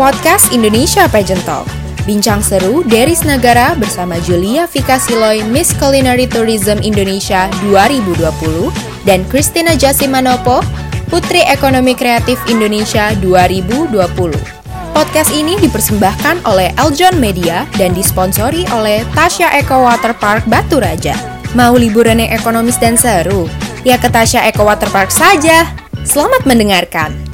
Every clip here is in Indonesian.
podcast Indonesia Pageant Talk. Bincang seru Deris Nagara bersama Julia Vika Siloy Miss Culinary Tourism Indonesia 2020 dan Christina Jasimanopo Putri Ekonomi Kreatif Indonesia 2020. Podcast ini dipersembahkan oleh Eljon Media dan disponsori oleh Tasya Eco Water Park Batu Raja. Mau liburan yang ekonomis dan seru? Ya ke Tasya Eco Water Park saja. Selamat mendengarkan.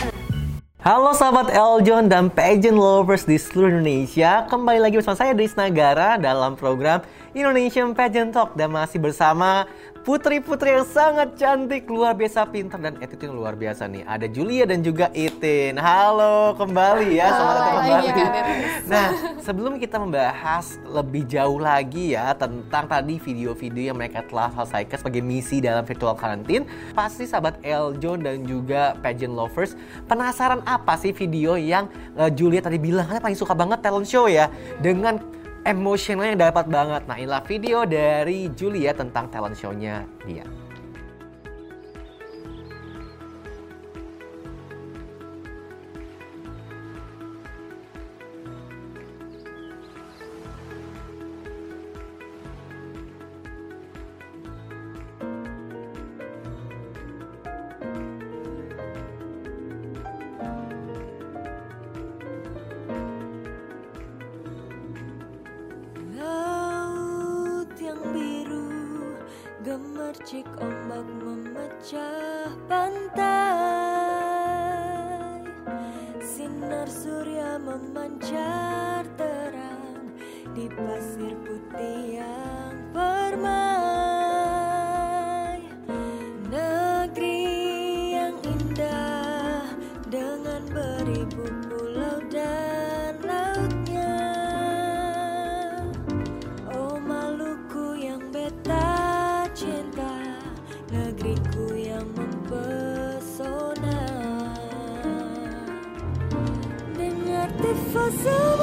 Halo sahabat Eljon dan pageant lovers di seluruh Indonesia. Kembali lagi bersama saya Dris Nagara dalam program Indonesian Pageant Talk Dan masih bersama putri-putri yang sangat cantik, luar biasa pintar dan attitude yang luar biasa nih. Ada Julia dan juga Itin. Halo kembali ya, selamat datang kembali. Nah, sebelum kita membahas lebih jauh lagi ya tentang tadi video-video yang mereka telah selesaikan sebagai misi dalam virtual quarantine, pasti sahabat Eljon dan juga pageant lovers penasaran apa sih video yang uh, Julia tadi bilang katanya paling suka banget talent show ya dengan emosionalnya dapat banget. Nah inilah video dari Julia tentang talent show-nya dia. Gemercik ombak memecah pantai. Sinar surya memancar terang Di pasir putih yang permai so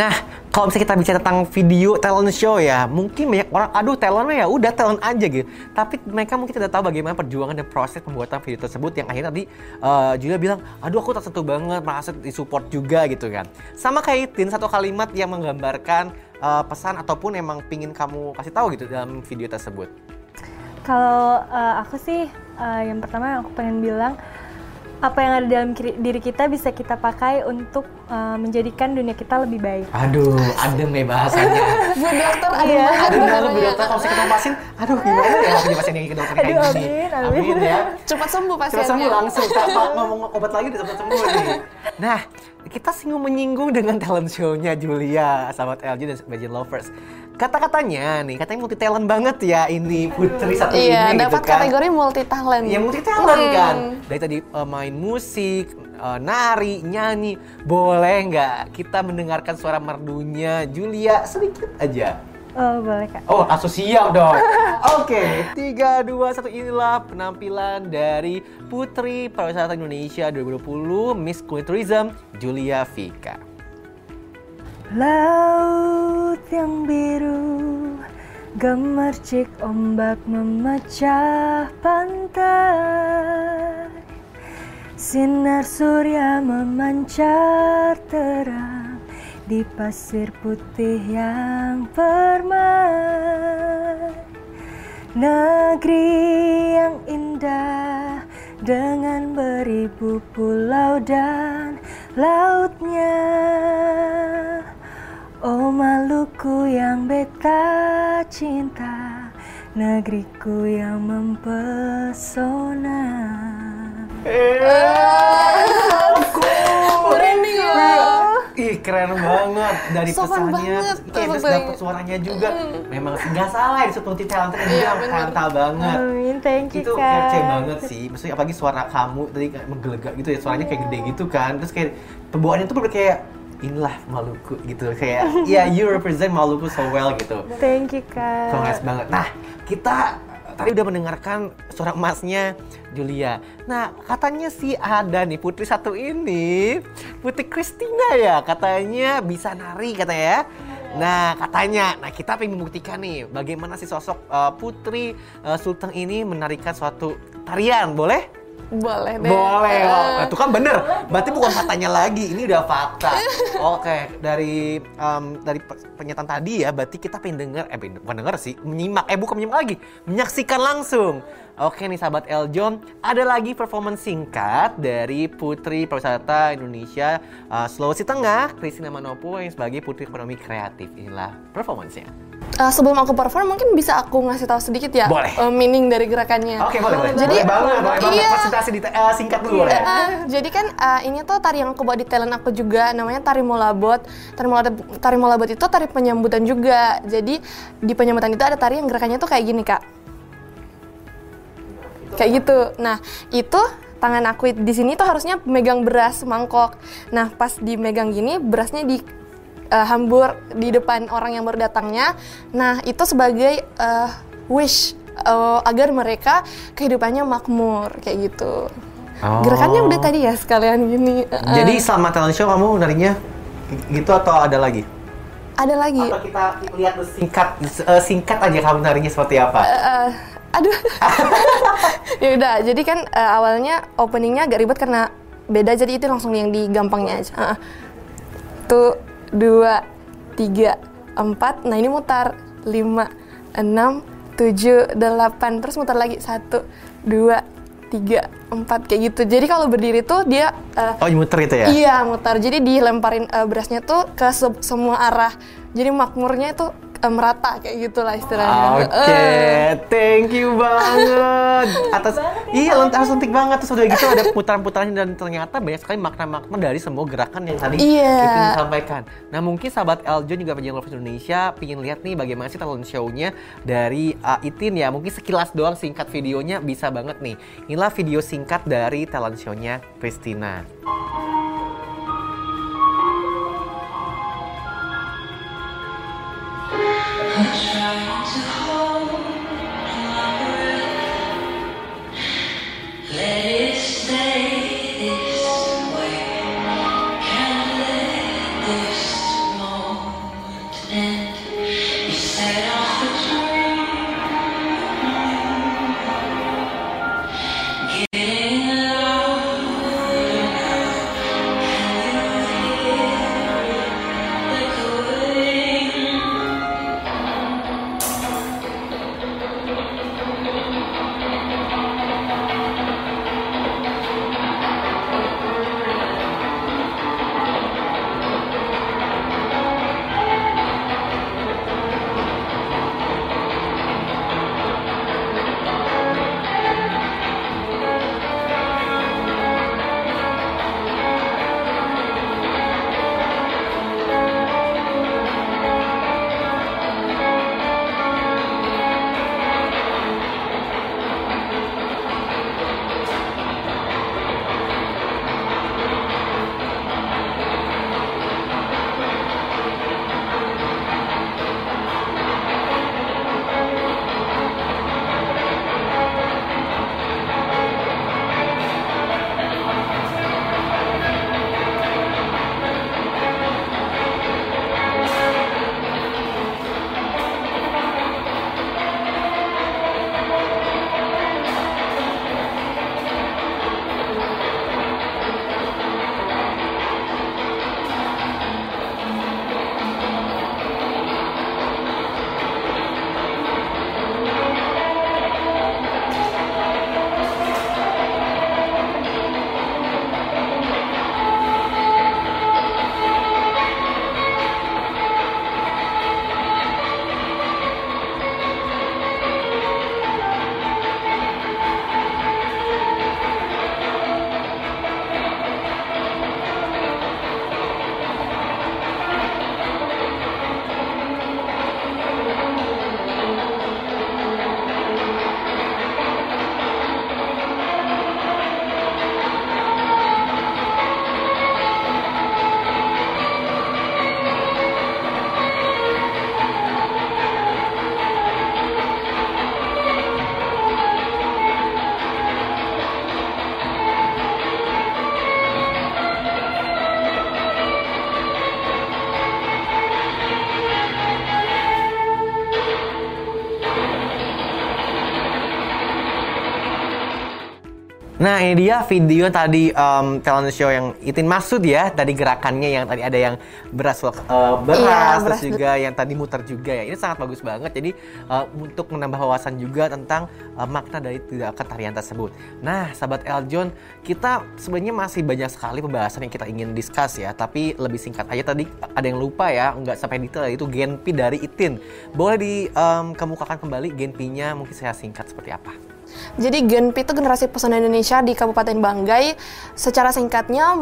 Nah, kalau misalnya kita bicara tentang video talent show ya, mungkin banyak orang, aduh talentnya ya udah talent aja gitu. Tapi mereka mungkin tidak tahu bagaimana perjuangan dan proses pembuatan video tersebut yang akhirnya tadi eh, Julia bilang, aduh aku tersentuh banget, merasa disupport juga gitu kan. Sama kayak Itin, satu kalimat yang menggambarkan eh, pesan ataupun emang pingin kamu kasih tahu gitu dalam video tersebut. Kalau eh, aku sih eh, yang pertama aku pengen bilang apa yang ada dalam kiri- diri kita bisa kita pakai untuk eh, menjadikan dunia kita lebih baik. Aduh, adem ya bahasanya. Bu dokter ada Iya. Aduh, dalam Bu dokter kalau misalnya ketemu pasien, aduh gimana ya punya pasien yang ke dokter kayak Aduh, gini. amin, amin. ya. cepat sembuh Cepat pasiennya. sembuh langsung, tanpa ngomong obat lagi udah cepat sembuh nih. Nah, kita singgung menyinggung dengan talent show-nya Julia, sahabat LG dan Imagine Lovers. Kata-katanya nih, katanya multi talent banget ya ini Putri satu Iya, ini dapat gitu kan. kategori multi talent. Ya multi talent Hmm. kan. Dari tadi eh, main musik, eh, nari, nyanyi. Boleh nggak kita mendengarkan suara merdunya Julia sedikit aja? Oh, boleh kak. Oh, langsung siap dong. Oke, 3, 2, 1 inilah penampilan dari Putri Pariwisata Indonesia 2020 Miss Tourism Julia Vika. Laut yang biru Gemercik ombak memecah pantai. Sinar surya memancar terang Di pasir putih yang permai. Negeri yang indah dengan beribu pulau dan lautnya Oh Maluku yang beta cinta Negeriku yang mempesona Merinding ya. Ih keren banget dari Sopan pesannya, kayak terus dapet banget. suaranya juga. Memang nggak salah ya disebut multi talent juga Iya, bener. talenta banget. Amin, thank you itu kece banget sih maksudnya apalagi suara kamu tadi kayak menggelegak gitu ya suaranya kayak gede gitu kan terus kayak pembawaannya tuh bener inilah Maluku gitu. Kayak ya you represent Maluku so well gitu. Thank you Kak. Congrats banget. Nah kita tadi udah mendengarkan suara emasnya Julia. Nah katanya sih ada nih putri satu ini putri Christina ya katanya bisa nari katanya ya. Nah katanya, nah kita pengen membuktikan nih bagaimana sih sosok uh, Putri uh, Sulteng ini menarikan suatu tarian, boleh? Boleh deh. Boleh, Eh, oh, nah, itu kan bener. Berarti bukan katanya lagi, ini udah fakta. Oke, dari um, dari pe- pernyataan tadi ya, berarti kita pengen denger, eh pengen- bukan denger sih, menyimak, eh bukan menyimak lagi, menyaksikan langsung. Oke nih sahabat Eljon, ada lagi performance singkat dari Putri Pariwisata Indonesia uh, Sulawesi Tengah, Christina Manopo yang sebagai Putri Ekonomi Kreatif. Inilah performance-nya. Eh, sebelum aku perform mungkin bisa aku ngasih tahu sedikit ya Boleh. eh, meaning dari gerakannya. Oke, boleh, boleh. Jadi boleh banget, boleh banget. Iya. Presentasi di, eh, singkat dulu boleh. Eh, jadi kan eh, ini tuh tari yang aku bawa di talent aku juga namanya tari molabot. Tari molabot, tari molabot itu tari penyambutan juga. Jadi di penyambutan itu ada tari yang gerakannya tuh kayak gini kak. Kayak gitu. Nah itu tangan aku di sini tuh harusnya megang beras mangkok. Nah pas dimegang gini berasnya di eh, hambur di depan orang yang baru datangnya. Nah itu sebagai eh, wish eh, agar mereka kehidupannya makmur kayak gitu. Oh. Gerakannya udah tadi ya sekalian gini. Eh, Jadi selama talent show kamu narinya gitu atau ada lagi? ada lagi. Atau kita lihat singkat singkat aja kamu narinya seperti apa? Eh, aduh. ya udah, jadi kan eh, awalnya openingnya agak ribet karena beda jadi itu langsung yang digampangnya aja. Heeh. Tuh dua, tiga, empat. Nah ini mutar lima, enam, tujuh, delapan. Terus mutar lagi satu, dua, tiga, empat kayak gitu. Jadi kalau berdiri tuh dia eh, Oh, muter itu ya? Iya mutar. Jadi dilemparin eh, berasnya tuh ke se- semua arah. Jadi makmurnya itu eh, merata kayak gitulah istilahnya. Oke, Eh, thank you banget atas iya lent- harus lentik banget terus udah gitu ada putaran-putaran dan ternyata banyak sekali makna-makna dari semua gerakan yang tadi Iya. itu disampaikan. Nah mungkin sahabat Eljon juga penjual Lovers Indonesia pingin lihat nih bagaimana sih talent show-nya dari uh, Itin ya mungkin sekilas doang singkat videonya bisa banget nih. Inilah video singkat dari talent show-nya Christina. I'm trying to Nah ini dia video tadi um, talent show yang Itin maksud ya. Tadi gerakannya yang tadi ada yang beras uh, beras, Iya, terus beras juga yang tadi muter juga ya. Ini sangat bagus banget. Jadi uh, untuk menambah wawasan juga tentang uh, makna dari tidak tarian tersebut. Nah sahabat Eljon kita sebenarnya masih banyak sekali pembahasan yang kita ingin discuss ya. Tapi lebih singkat aja tadi ada yang lupa ya nggak sampai detail itu Genpi dari Itin. Boleh dikemukakan kembali Genpinya? Mungkin saya singkat seperti apa? Jadi Genpi itu generasi pesona Indonesia di Kabupaten Banggai. Secara singkatnya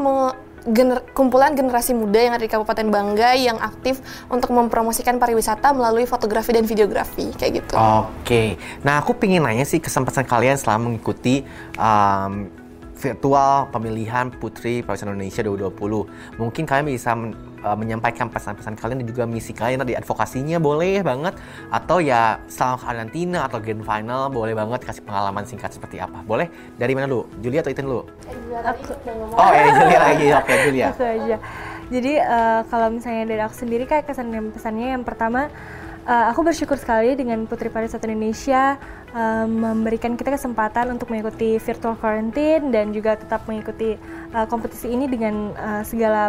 gener- kumpulan generasi muda yang ada di Kabupaten Banggai yang aktif untuk mempromosikan pariwisata melalui fotografi dan videografi kayak gitu. Oke, nah aku pengen nanya sih kesempatan kalian selama mengikuti um, virtual pemilihan Putri Pariwisata Indonesia 2020. Mungkin kalian bisa uh, menyampaikan pesan-pesan kalian dan juga misi kalian tadi advokasinya boleh banget atau ya selama karantina atau grand final boleh banget kasih pengalaman singkat seperti apa. Boleh? Dari mana lu? Julia atau Itin lu? Oh, ya Julia lagi. Oke, Julia. Aku aja. Jadi eh, kalau misalnya dari aku sendiri kayak kesan dan pesannya yang pertama eh, aku bersyukur sekali dengan Putri Pariwisata Indonesia eh, memberikan kita kesempatan untuk mengikuti virtual quarantine dan juga tetap mengikuti eh, kompetisi ini dengan eh, segala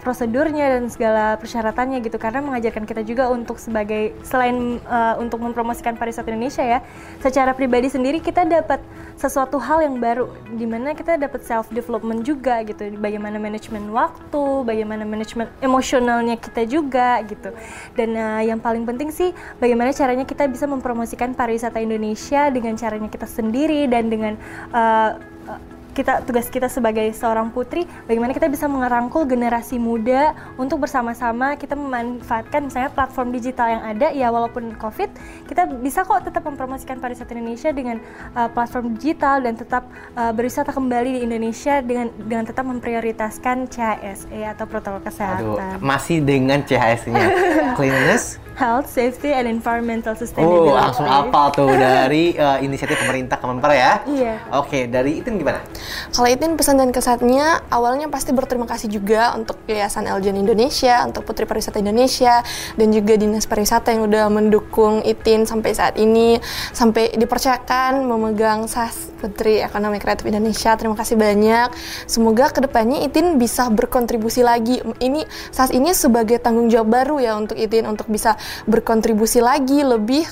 prosedurnya dan segala persyaratannya gitu. Karena mengajarkan kita juga untuk sebagai selain eh, untuk mempromosikan pariwisata Indonesia ya secara pribadi sendiri kita dapat sesuatu hal yang baru di mana kita dapat self development juga gitu. Bagaimana manajemen waktu bagaimana manajemen emosionalnya kita juga gitu. Dan eh, yang paling penting sih bagaimana caranya kita bisa mempromosikan pariwisata Indonesia dengan caranya kita sendiri dan dengan eh, kita tugas kita sebagai seorang putri bagaimana kita bisa mengerangkul generasi muda untuk bersama-sama kita memanfaatkan misalnya platform digital yang ada ya walaupun covid kita bisa kok tetap mempromosikan pariwisata Indonesia dengan uh, platform digital dan tetap uh, berwisata kembali di Indonesia dengan dengan tetap memprioritaskan CHSE atau protokol Aduh, kesehatan masih dengan CHS-nya. Cleanliness, health safety and environmental Oh, sustainability langsung apa tuh dari uh, inisiatif pemerintah Kemenpar ya? Iya. Oke, dari itu gimana? Kalau Itin pesan dan kesannya awalnya pasti berterima kasih juga untuk Yayasan Eljon Indonesia, untuk Putri Pariwisata Indonesia, dan juga Dinas Pariwisata yang udah mendukung Itin sampai saat ini, sampai dipercayakan memegang SAS Putri Ekonomi Kreatif Indonesia. Terima kasih banyak. Semoga ke depannya Itin bisa berkontribusi lagi. Ini SAS ini sebagai tanggung jawab baru ya untuk Itin untuk bisa berkontribusi lagi lebih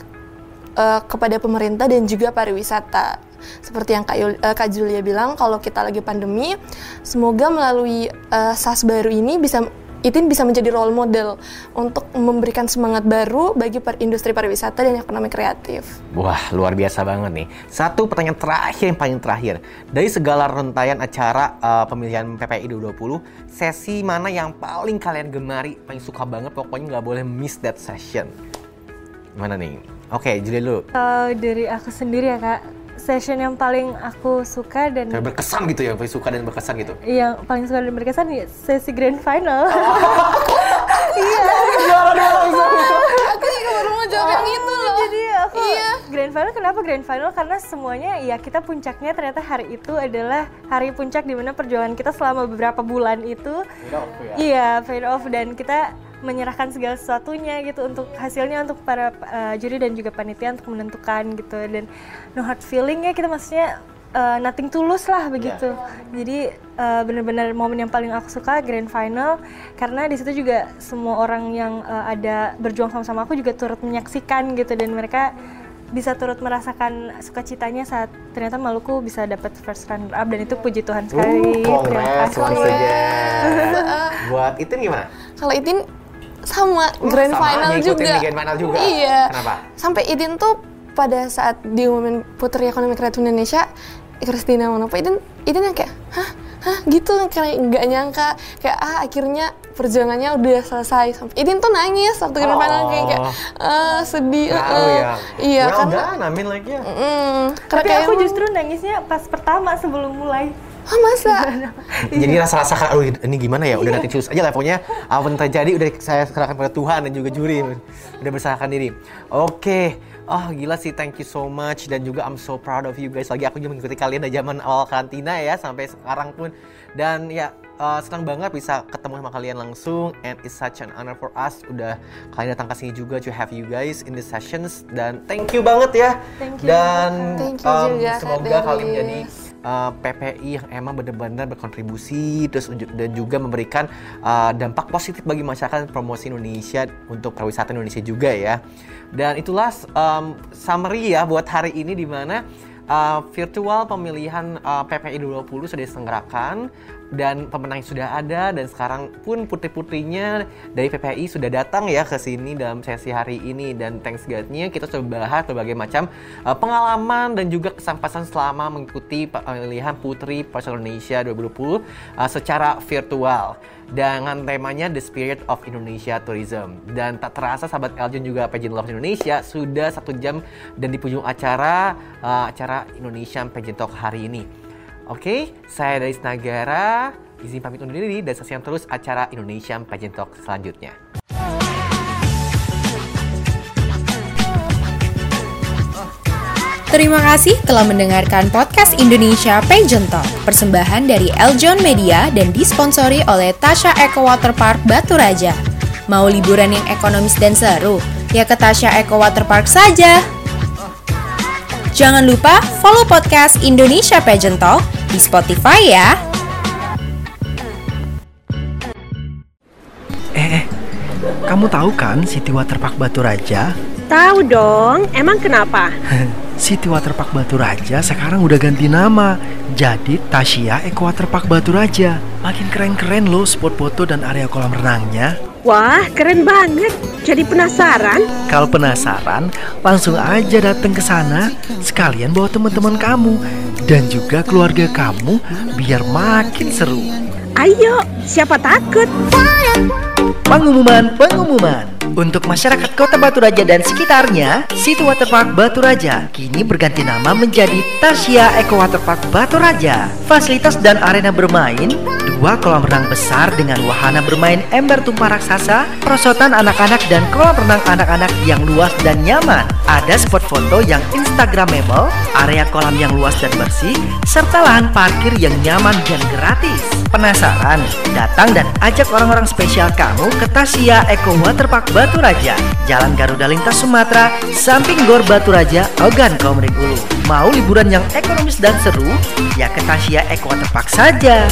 eh, kepada pemerintah dan juga pariwisata. Seperti yang Kak, Yul- eh, Kak Julia bilang, kalau kita lagi pandemi, semoga melalui eh, SAS baru ini bisa Itin bisa menjadi role model untuk memberikan semangat baru bagi per- industri pariwisata dan ekonomi kreatif. Wah, luar biasa banget nih. Satu pertanyaan terakhir yang paling terakhir. Dari segala rentaian acara uh, pemilihan PPI 2020, sesi mana yang paling kalian gemari, paling suka banget, pokoknya nggak boleh miss that session. Mana nih? Oke, Julia dulu. Kalau dari aku sendiri ya kak session yang paling aku suka dan Yang berkesan gitu ya, paling suka dan berkesan gitu. yang paling suka dan berkesan ya sesi grand final. Aku juga baru mau jawab yang itu loh. Jadi aku Iya. grand final kenapa grand final? Karena semuanya ya kita puncaknya ternyata hari itu adalah hari puncak di mana perjuangan kita selama beberapa bulan itu. Iya, paid off dan kita menyerahkan segala sesuatunya gitu untuk hasilnya untuk para uh, juri dan juga panitia untuk menentukan gitu dan no hard feeling ya kita maksudnya uh, nothing tulus lah begitu. Jadi uh, benar-benar momen yang paling aku suka grand final karena di situ juga semua orang yang uh, ada berjuang sama-sama aku juga turut menyaksikan gitu dan mereka bisa turut merasakan sukacitanya saat ternyata Maluku bisa dapat first runner up dan itu puji Tuhan sekali. Uh, Terima kasih. Buat itu gimana? Kalau Itin sama grand sama, final ngikutin juga. di grand final juga? Iya. Kenapa? Sampai Itin tuh pada saat diumumin Putri Ekonomi Kreatif Indonesia, Christina Manopo, Itin, Itin yang kayak, hah, hah, gitu kayak nggak nyangka, kayak ah akhirnya perjuangannya udah selesai. Sampai Itin tuh nangis waktu grand final kayak, kayak ah sedih. Tahu eh, ya. Iya well karena, done, amin lagi ya. mm, karena Tapi kayak aku justru nangisnya pas pertama sebelum mulai. Ah masa? Jadi rasa-rasa kan, aduh ini gimana ya? Udah nanti choose aja levelnya. Apa yang terjadi udah saya serahkan pada Tuhan dan juga juri. Udah berserahkan diri. Oke. Oh gila sih, thank you so much dan juga I'm so proud of you guys. Lagi aku juga mengikuti kalian dari zaman awal karantina ya sampai sekarang pun. Dan ya uh, senang banget bisa ketemu sama kalian langsung and it's such an honor for us udah kalian datang ke sini juga to have you guys in the sessions dan thank you banget ya. Thank you. Dan Thank you um, juga, semoga kalian menjadi uh, PPI yang emang benar-benar berkontribusi terus dan juga memberikan uh, dampak positif bagi masyarakat promosi Indonesia untuk pariwisata Indonesia juga ya. Dan itulah um, summary ya buat hari ini di mana uh, virtual pemilihan uh, PPI 2020 sudah diselenggarakan dan pemenang sudah ada dan sekarang pun putri-putrinya dari PPI sudah datang ya ke sini dalam sesi hari ini dan thanks God-nya kita sudah bahas berbagai macam uh, pengalaman dan juga kesampasan selama mengikuti pemilihan Putri Pariwisata Indonesia 2020 uh, secara virtual dengan temanya The Spirit of Indonesia Tourism dan tak terasa sahabat Eljon juga Pageant Love Indonesia sudah satu jam dan di penghujung acara uh, acara Indonesian Pageant Talk hari ini. Oke, saya dari Nagara. Izin pamit undur diri dan saksikan terus acara Indonesian Pageant Talk selanjutnya. Terima kasih telah mendengarkan podcast Indonesia Pageant Talk, persembahan dari Eljon Media dan disponsori oleh Tasha Eco Water Park Batu Raja. Mau liburan yang ekonomis dan seru? Ya ke Tasha Eco Water Park saja. Jangan lupa follow podcast Indonesia Pageant Talk di Spotify ya. Eh, eh, kamu tahu kan City Waterpark Batu Raja? Tahu dong, emang kenapa? City Waterpark Batu Raja sekarang udah ganti nama jadi Tasya Eco Waterpark Batu Raja. Makin keren-keren loh spot foto dan area kolam renangnya. Wah, keren banget. Jadi penasaran? Kalau penasaran, langsung aja datang ke sana. Sekalian bawa teman-teman kamu dan juga keluarga kamu biar makin seru. Ayo, siapa takut? Pengumuman, pengumuman. Untuk masyarakat Kota Batu Raja dan sekitarnya, City Waterpark Batu Raja kini berganti nama menjadi Tasya Eco Waterpark Batu Raja. Fasilitas dan arena bermain, dua kolam renang besar dengan wahana bermain ember tumpah raksasa, perosotan anak-anak dan kolam renang anak-anak yang luas dan nyaman. Ada spot foto yang instagramable, area kolam yang luas dan bersih, serta lahan parkir yang nyaman dan gratis. Penasaran? Datang dan ajak orang-orang spesial kamu ke Tasya Eco Waterpark Batu Raja, Jalan Garuda Lintas Sumatera, samping Gor Batu Raja, Ogan Komering Ulu. Mau liburan yang ekonomis dan seru? Ya ke Tasya Eco Waterpark saja.